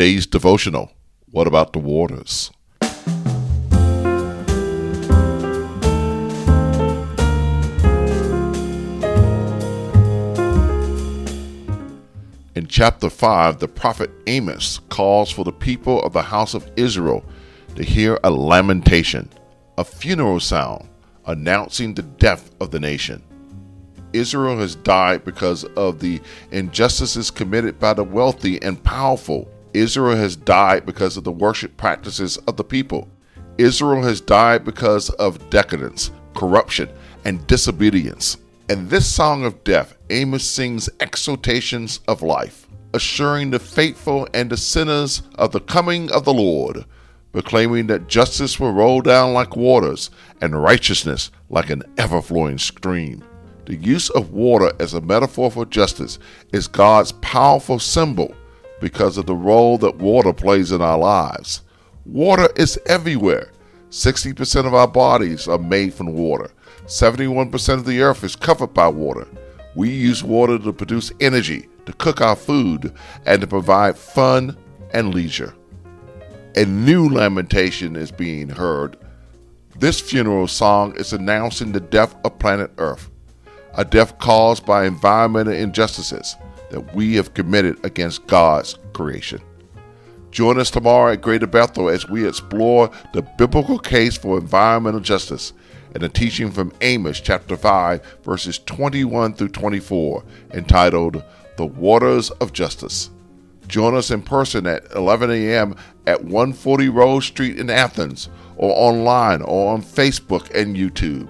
Today's devotional What about the waters? In chapter 5, the prophet Amos calls for the people of the house of Israel to hear a lamentation, a funeral sound announcing the death of the nation. Israel has died because of the injustices committed by the wealthy and powerful. Israel has died because of the worship practices of the people. Israel has died because of decadence, corruption, and disobedience. In this song of death, Amos sings exhortations of life, assuring the faithful and the sinners of the coming of the Lord, proclaiming that justice will roll down like waters and righteousness like an ever flowing stream. The use of water as a metaphor for justice is God's powerful symbol because of the role that water plays in our lives. Water is everywhere. 60% of our bodies are made from water. 71% of the earth is covered by water. We use water to produce energy, to cook our food, and to provide fun and leisure. A new lamentation is being heard. This funeral song is announcing the death of planet Earth a death caused by environmental injustices that we have committed against God's creation. Join us tomorrow at Greater Bethel as we explore the biblical case for environmental justice and a teaching from Amos chapter 5, verses 21 through 24, entitled The Waters of Justice. Join us in person at 11 a.m. at 140 Rose Street in Athens, or online or on Facebook and YouTube.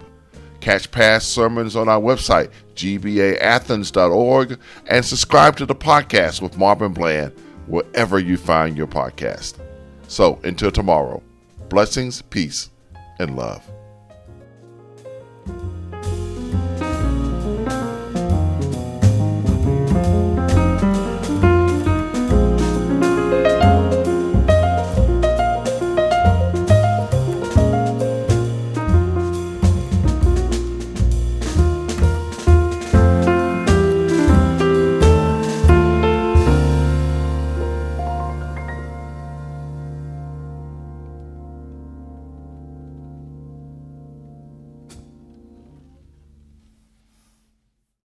Catch past sermons on our website, gbaathens.org, and subscribe to the podcast with Marvin Bland wherever you find your podcast. So until tomorrow, blessings, peace, and love.